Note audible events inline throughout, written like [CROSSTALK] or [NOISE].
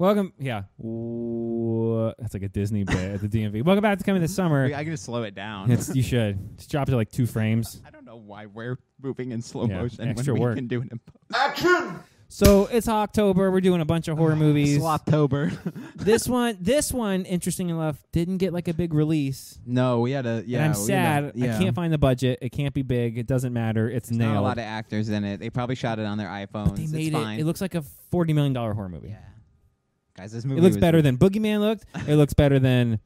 Welcome, yeah. Ooh, that's like a Disney bit at the [LAUGHS] DMV. Welcome back to coming this summer. I can just slow it down. It's, you should just drop it to like two frames. I don't know why we're moving in slow Yeah, motion extra when we work. can do it in post. So it's October. We're doing a bunch of horror ah, movies. Sloptober. [LAUGHS] this one, this one, interesting enough, didn't get like a big release. no, we had a yeah. and I'm we had a- sad. yeah. I can't find the budget. It can't be big. It doesn't matter. It's There's nailed. not a lot of actors in it. They probably shot it on their iPhones. but they it's made fine. it. It looks like a forty million dollar horror movie. yeah. Guys, this movie It looks better than Boogeyman looked. It looks better than.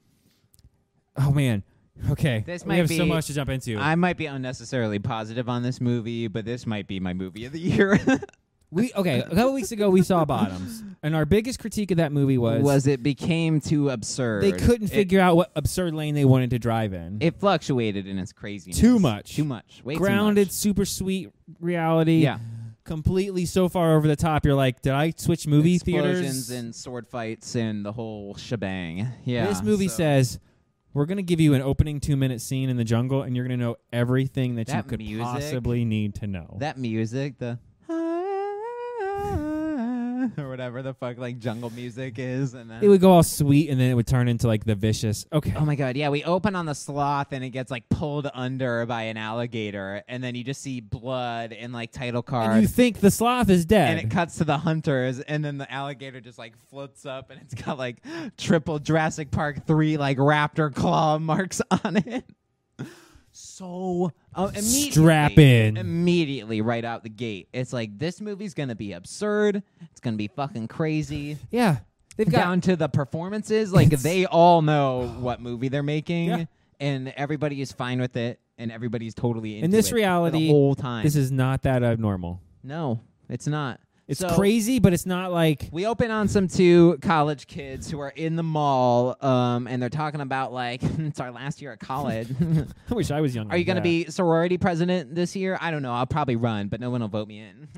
Oh man. Okay. This we might have so much to jump into. I might be unnecessarily positive on this movie, but this might be my movie of the year. [LAUGHS] we okay. A couple weeks ago, we saw Bottoms, and our biggest critique of that movie was, was it became too absurd. they couldn't It- figure out what absurd lane they wanted to drive in. It fluctuated in its craziness. Too much. Too much. Way Grounded, Too super sweet reality. Yeah. Completely so far over the top. You're like, did I switch movie Explosions theaters? and sword fights and the whole shebang. Yeah. this movie so- says we're going to give you an opening two minute scene in the jungle, and you're going to know everything that, you could music- possibly need to know. that music, the [LAUGHS] or whatever the fuck like jungle music is, and then it would go all sweet, and then it would turn into like the vicious. Okay. Oh my god, yeah, we open on the sloth and it gets like pulled under by an alligator and then you just see blood and like title and card you think the sloth is dead. and it cuts to the hunters and then the alligator just like floats up and it's got like triple Jurassic Park 3 like raptor claw [LAUGHS] marks on it. So uh, immediately, Strap in. immediately right out the gate. It's like this movie's gonna be absurd. It's gonna be fucking crazy. yeah. They've got down to the performances. Like they all know what movie they're making, Yeah. and everybody is fine with it, and everybody's totally into in this it reality the whole time. This is not that abnormal. no, it's not. It's So- crazy, but it's not like We open on some two college kids who are in the mall, um, and they're talking about like [LAUGHS] it's our last year at college. [LAUGHS] I wish I was younger. Are you going to be sorority president this year? I don't know. I'll probably run, but no one will vote me in.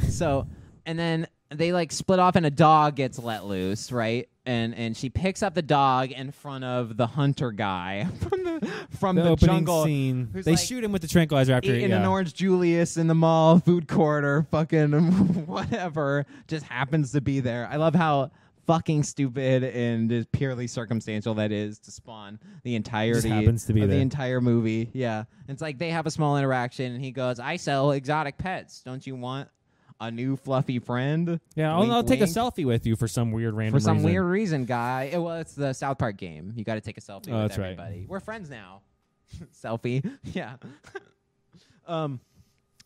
[LAUGHS] so, and then they like split off, and a dog gets let loose, right? And and she picks up the dog in front of the hunter guy [LAUGHS] from the from the, the, jungle. scene? They like shoot him with the tranquilizer after Eating yeah. an orange Julius in the mall food court or fucking [LAUGHS] whatever just happens to be there. I love how fucking stupid and purely circumstantial that is to spawn the entirety happens to be of the entire movie. Yeah. It's like they have a small interaction and he goes, I sell exotic pets. Don't you want a new fluffy friend? Yeah, I'll, Wink, I'll take a selfie with you for some weird random For some reason. weird reason, guy. It, well, it's the South Park game. You got to take a selfie Oh, with that's right. everybody. We're friends now. [LAUGHS] Selfie. [LAUGHS] yeah. [LAUGHS] um.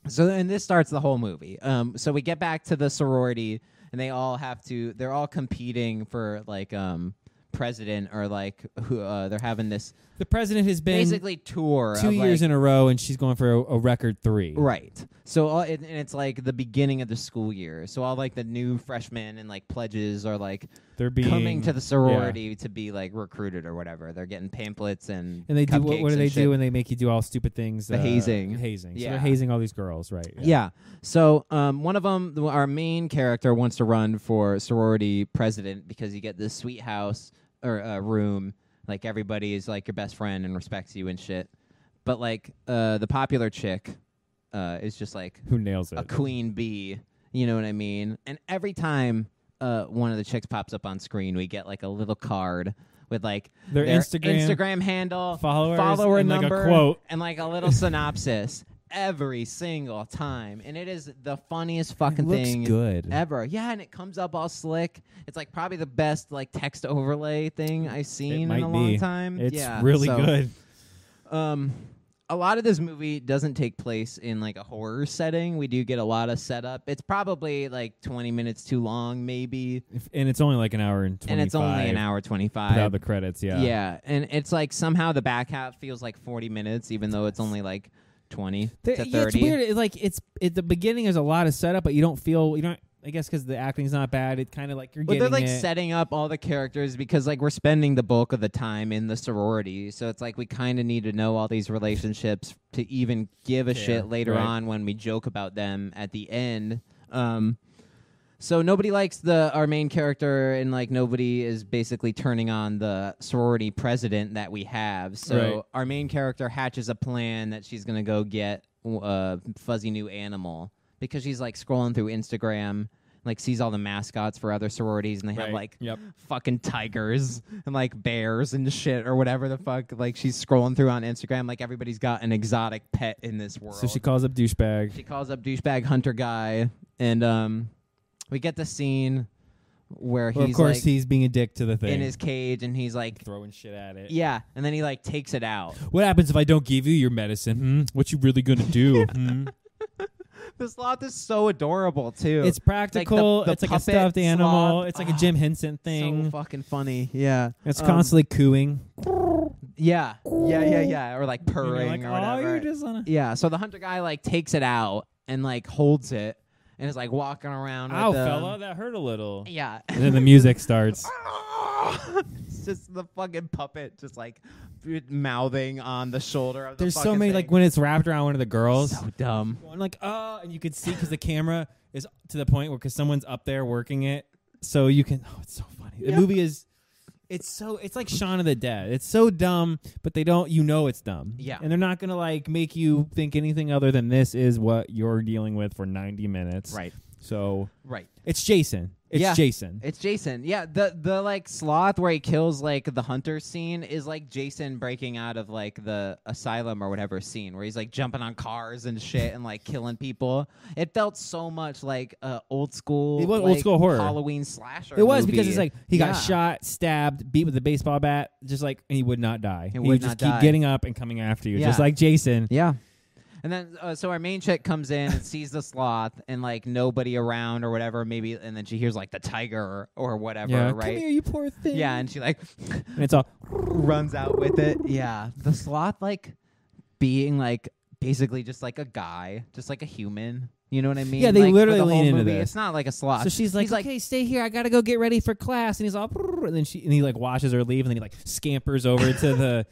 So and this starts the whole movie. Um. So we get back to the sorority, and they all have to. They're all competing for like um president or like who. Uh, they're having this The president has been basically tour. two of, years like, in a row, and she's going for a, a record three. Right. So all, it, and it's like the beginning of the school year. So all like the new freshmen and like pledges are like They're being coming to the sorority to be like recruited or whatever. They're getting pamphlets and And they do what, what do they do? when they make you do all stupid things. The uh, hazing. hazing. So Yeah. they're hazing all these girls, right? Yeah. So um, one of them, our main character, wants to run for sorority president because you get this sweet house or uh, room. Like everybody is like your best friend and respects you and shit. But like uh, the popular chick uh, is just like Who nails it? a queen bee. You know what I mean? And every time uh, one of the chicks pops up on screen, we get like a little card with like Their Instagram- Instagram handle, followers, follower and, like, a number, quote. and like a little synopsis every single time. And it is the funniest fucking looks thing good. ever. Yeah, and it comes up all slick. It's like probably the best like text overlay thing I've seen in might a long be. time. It's yeah, really so, good. Um, a lot of this movie doesn't take place in like a horror setting. We do get a lot of setup. It's probably like 20 minutes too long, maybe, If- and it's only like an hour and 25. and it's only an hour 25. without the credits. Yeah. yeah, and it's like somehow the back half feels like 40 minutes, even though it's only like 20 They- to 30. yeah, it's weird. It, like it's at the beginning. There's a lot of setup, but you don't feel you don't. I guess because the acting's not bad. It kind of like you're But they're like it. setting up all the characters because like we're spending the bulk of the time in the sorority, so it's like we kind of need to know all these relationships to even give a Care, shit later right. on when we joke about them at the end. Um, so nobody likes the our main character, and like nobody is basically turning on the sorority president that we have. So Right. our main character hatches a plan that she's gonna go get a fuzzy new animal because she's like scrolling through Instagram. like sees all the mascots for other sororities, and they have Right. like Yep. fucking tigers and like bears and shit or whatever the fuck. Like she's scrolling through on Instagram, like everybody's got an exotic pet in this world. So she calls up douchebag. She calls up douchebag hunter guy, and um, we get the scene where Well, he's of course, like he's being a dick to the thing. in his cage, and he's like, throwing shit at it. yeah, and then he like takes it out. What happens if I don't give you your medicine? Hmm? What you really gonna do? [LAUGHS] hmm? [LAUGHS] The sloth is so adorable too. It's practical. the it's like a stuffed animal. sloth. It's like a Jim [SIGHS] Henson so thing. fucking funny. Yeah, it's Um, constantly cooing. Yeah, yeah, yeah, yeah, or like And you're purring like, or oh, whatever. you're just. Yeah, so the hunter guy like takes it out and like holds it and is like walking around. Ow, with the, fella, that hurt a little. Yeah. And then the music starts. [LAUGHS] it's just the fucking puppet just like mouthing on the shoulder of the There's so many thing. like when it's wrapped around one of the girls. so dumb. going like oh and you could see because the camera is to the point where because someone's up there working it so you can oh it's so funny the movie is it's so it's like Shaun of the Dead it's so dumb but they don't you know it's dumb Yeah. and they're not gonna like make you think anything other than this is what you're dealing with for 90 minutes Right. So Right. it's Jason it's Yeah. Jason It's Jason. Yeah, the the like sloth where he kills like the hunter scene is like Jason breaking out of like the asylum or whatever scene where he's like jumping on cars and shit and like killing people. It felt so much like uh, old school It was old school horror. Halloween slasher. it was movie. because it's like he got shot, stabbed, beat with a baseball bat, just like and he would not die. He would would just not keep getting up and coming after you, Yeah. just like Jason. Yeah. And then, uh, so our main chick comes in and sees the sloth and like nobody around or whatever, maybe, and then she hears like the tiger or, or whatever, Yeah, right? come here, you poor thing. Yeah, and she like and it's all [LAUGHS] runs out with it. Yeah, the sloth like being like basically just like a guy, just like a human. You know what I mean? Yeah, they Like, literally the whole lean into movie, this. It's not like a sloth. So she's like, He's like, "Okay, stay here. I gotta go get ready for class." And he's all, [LAUGHS] and then she and he like watches her leave, and then he like scampers over to the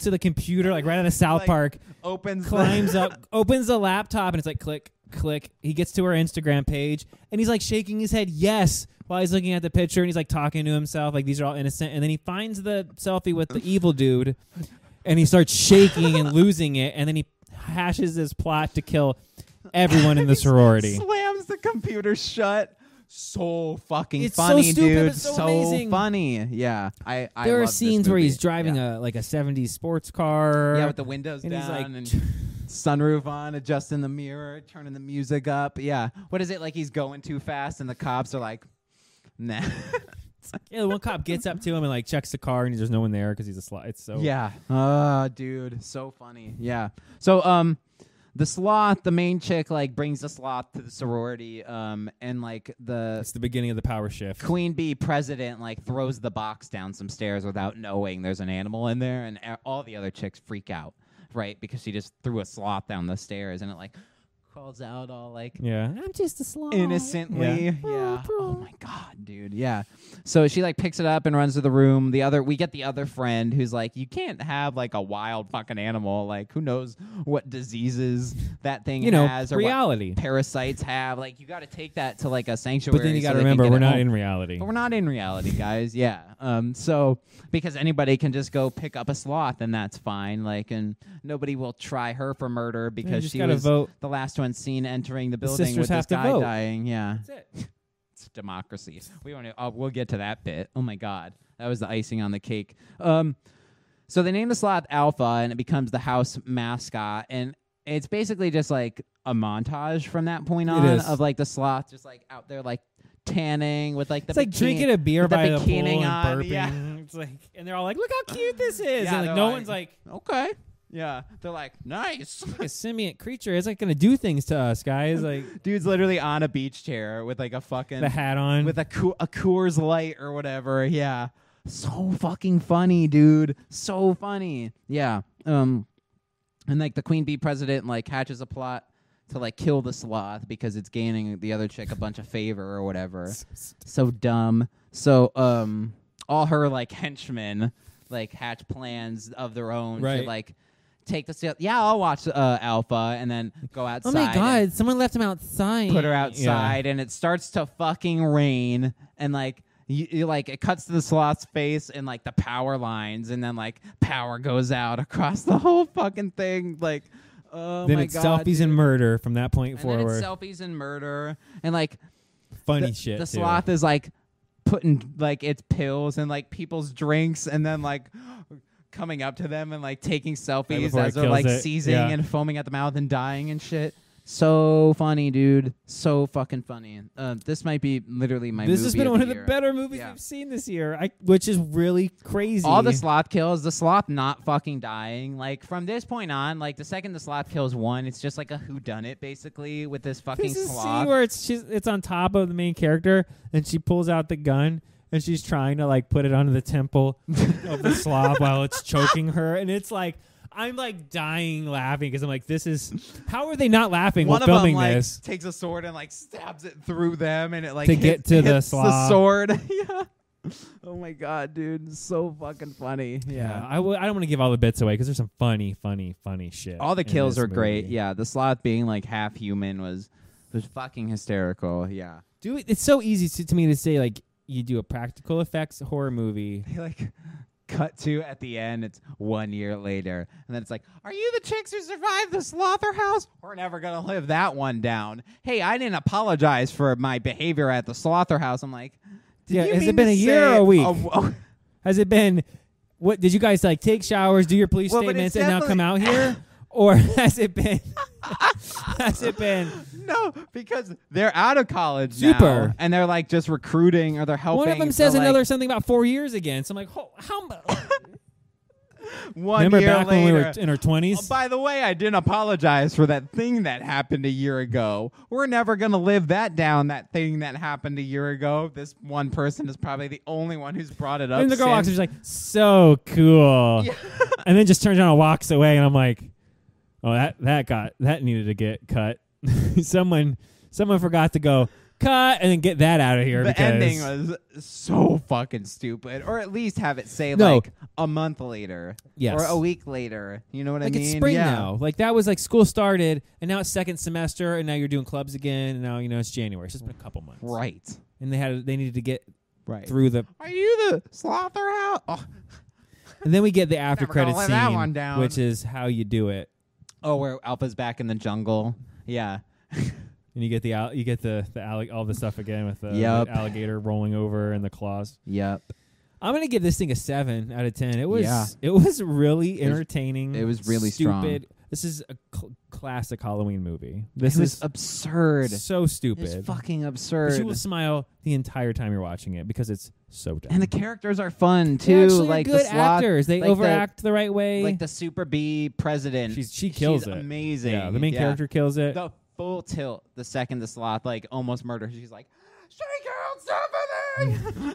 to the computer, like right out of South Like, Park, opens the- climbs up, [LAUGHS] opens the laptop, and it's like click, click. He gets to her Instagram page, and he's like shaking his head yes while he's looking at the picture, and he's like talking to himself, like these are all innocent. And then he finds the selfie with the evil dude, and he starts shaking and losing it, and then he hashes his plot to kill everyone in the [LAUGHS] sorority. slams the computer shut. So fucking It's so funny, stupid, dude. but so amazing. funny. Yeah, I. I there are love this scenes where movie. he's driving yeah. a like a 70s sports car. yeah with the windows and he's down like, and sunroof on, adjusting the mirror, turning the music up. Yeah, what is it like? He's going too fast, and the cops are like, "Nah." [LAUGHS] yeah, the one cop gets up to him and like checks the car, and there's no one there because he's a slut. It's so Yeah. Uh dude, so funny. Yeah. So um the sloth, the main chick like brings the sloth to the sorority um and like the It's the beginning of the power shift. queen bee president like throws the box down some stairs without knowing there's an animal in there and a- all the other chicks freak out, right? Because she just threw a sloth down the stairs and it like crawls out all like Yeah, I'm just a sloth. innocently. Yeah. Yeah. Oh my god, dude. Yeah. So she like picks it up and runs to the room. The other we get the other friend who's like, you can't have like a wild fucking animal. Like who knows what diseases that thing You know, has or what reality. parasites have. Like you got to take that to like a sanctuary. But then you got to they remember, we're not home. in reality. But we're not in reality, guys. Yeah. Um. So because anybody can just go pick up a sloth and that's fine. Like, and nobody will try her for murder because just she gotta was vote. the last one seen entering the The building sisters with have this to guy vote. dying. Yeah. That's it. [LAUGHS] It's democracy. We want to. Oh, we'll get to that bit. Oh my god, that was the icing on the cake. Um. So they name the sloth Alpha, and it becomes the house mascot, and it's basically just like a montage from that point on is. of like the sloth just like out there like tanning with like the It's like bikini- drinking a beer with the by the bikini pool and on, burping. yeah. It's like, and they're all like, "Look how cute this [LAUGHS] is!" Yeah, and like they're no like- one's like, Okay. Yeah, they're like nice. like a simian creature. Like gonna do things to us, guys. Like [LAUGHS] Dude's literally on a beach chair with like a fucking the hat on. with a Coo- a Coors Light or whatever. Yeah, so fucking funny, dude. So funny. Yeah. Um, and like the queen bee president like hatches a plot to like kill the sloth because it's gaining the other chick a bunch of favor or whatever. [LAUGHS] so dumb. So um, all her like henchmen like hatch plans of their own Right. to like. Take the sil- yeah, I'll watch uh, Alpha and then go outside. oh my god! Someone left him outside. put her Yeah. outside and it starts to fucking rain and like you, you like it cuts to the sloth's face and like the power lines and then like power goes out across the whole fucking thing like oh then my it's god selfies and murder from that point and then forward. it's selfies and murder and like funny the, shit. The too. sloth is like putting like its pills and like people's drinks and then like coming up to them and like taking selfies as they're like it. seizing Yeah. and foaming at the mouth and dying and shit. So funny, dude. So fucking funny. Uh, this might be literally my. This has been of one the of the better movies Yeah. we've seen this year, I, which is really crazy. All the sloth kills, the sloth not fucking dying. Like from this point on, like the second the sloth kills one, it's just like a who done it basically with this fucking This sloth. scene where it's she's, it's on top of the main character, and she pulls out the gun, and she's trying to like put it onto the temple of the sloth [LAUGHS] while it's choking her, and it's like I'm like dying laughing because I'm like, this is how are they not laughing one while filming them like this? takes a sword and like stabs it through them, and it like To hits, get to the hits sloth. sword. [LAUGHS] yeah. Oh my god, dude, so fucking funny. Yeah, I w- I don't want to give all the bits away because there's some funny, funny, funny shit. all the kills are great. Yeah, the sloth being like half human was was fucking hysterical. Yeah, do it. It's so easy to, to me to say like you do a practical effects horror movie. [LAUGHS] they like cut to at the end. It's one year later, and then it's like, "Are you the chicks who survived the Slotherhouse? We're never gonna live that one down." Hey, I didn't apologize for my behavior at the Slotherhouse. I'm like, Yeah, has it been a year or a week? [LAUGHS] Has it been? What did you guys like? Take showers, do your police Well, statements, and now come out here, [LAUGHS] or [LAUGHS] has it been? [LAUGHS] has it been? no, because they're out of college Super. now, and they're like just recruiting or they're helping. One of them says like, another something about four years again. So I'm like, ho- how? [LAUGHS] One Remember year back later. when we were in our Oh, twenties? by the way, I didn't apologize for that thing that happened a year ago. We're never going to live that down, that thing that happened a year ago. This one person is probably the only one who's brought it up. and the girl walks, she's like, so cool, and then just turns around and walks away. And I'm like, oh, that that got that needed to get cut. [LAUGHS] someone someone forgot to go cut and then get that out of here. the because ending was so fucking stupid. Or at least have it say No. like a month later. Yes. Or a week later. You know what like I mean? it's spring yeah. now. Like that was like school started, and now it's second semester, and now you're doing clubs again, and now you know it's January. It's just been a couple months, Right. And they had they needed to get Right. through the, Are you the Slotherhouse? Oh. and then we get the after Never gonna credit let that one scene, down. which is how you do it, oh, where Alpha's back in the jungle. Yeah. [LAUGHS] and you get the al- you get the the all the stuff again with the, the alligator rolling over and the claws. Yep. I'm gonna give this thing a seven out of ten. It was Yeah. it was really entertaining. it was really strong. stupid. This is a cl- classic Halloween movie. This is absurd. so stupid. It's fucking But absurd. you will smile the entire time you're watching it because it's so dumb. and the characters are fun too. like good the sloth, actors. They like overact the, right way. like the Super B president. She's- she kills She's it. Amazing. yeah, the main Yeah. character kills it. The full tilt. The second the sloth like almost murders. She's like, "Shake out something."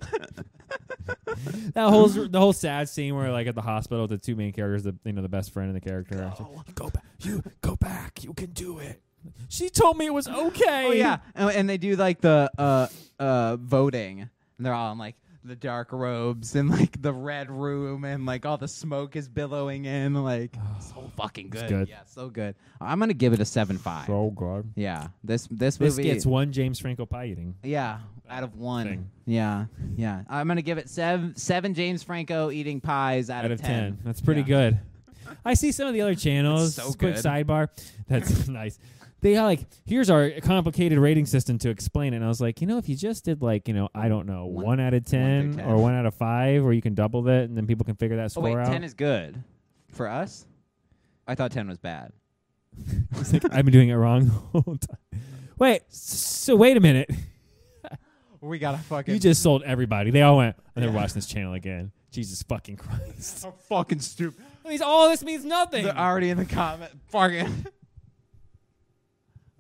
That whole the whole sad scene where like at the hospital, the two main characters, the you know the best friend and the character, like, go back, you go back, you can do it. She told me it was okay. oh yeah, and, and they do like the uh uh voting, and they're all in like the dark robes and like the red room, and like all the smoke is billowing in. Like [SIGHS] so fucking good. good. Yeah, so good. I'm gonna give it a seven five. so good. yeah, this this This movie gets one James Franco pie eating. Yeah, out of one. Thing. Yeah, yeah. I'm gonna give it seven. Seven James Franco eating pies out, out of 10. That's pretty Yeah. good. [LAUGHS] I see some of the other channels. so quick good. sidebar. That's [LAUGHS] nice. They are like, here's our complicated rating system to explain it. And I was like, you know, if you just did like, you know, I don't know, One- one, out of through 10, 10. or one out of five, where you can double that and then people can figure that Oh score wait, out. ten is good for us. I thought ten was bad. [LAUGHS] It's like, I've been doing it wrong the whole time. Wait, so wait a minute. We gotta fucking. You just sold everybody. They all went, I'm never watching this channel again. Jesus fucking Christ. [LAUGHS] so fucking stupid. Means all this means nothing. They're already in the comment. Fucking. [LAUGHS]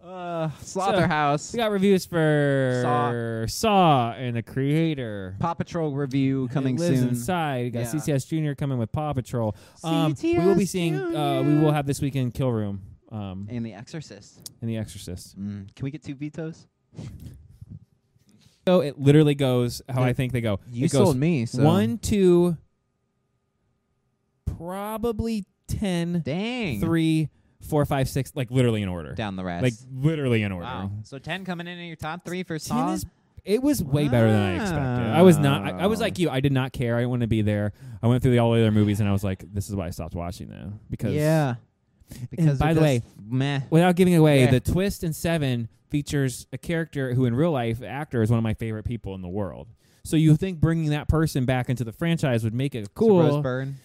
uh, Slotherhouse. We got reviews for Saw, and the creator. Paw Patrol review coming it lives soon. inside. We got Yeah. CCS Junior coming with Paw Patrol. Um, we will be seeing. Uh, we will have this weekend Kill Room um, And The Exorcist. and The Exorcist. Mm. Can we get two vetoes? So it literally goes how. I think they go. You it goes sold me. So. one, two, probably ten, Dang. three, four, five, six, like literally in order. Down the rest. Like literally in order. Wow. So ten coming in in your top three for 10 Saw. is it was way better than I expected. I was not. I, I was like you. I did not care. I didn't want to be there. I went through the, all the other movies and I was like, this is why I stopped watching them because yeah. Because by the way, meh. Without giving away, Yeah. the twist in Seven features a character who, in real life, actor is one of my favorite people in the world. So you think bringing that person back into the franchise would make it So Rose cool? Byrne.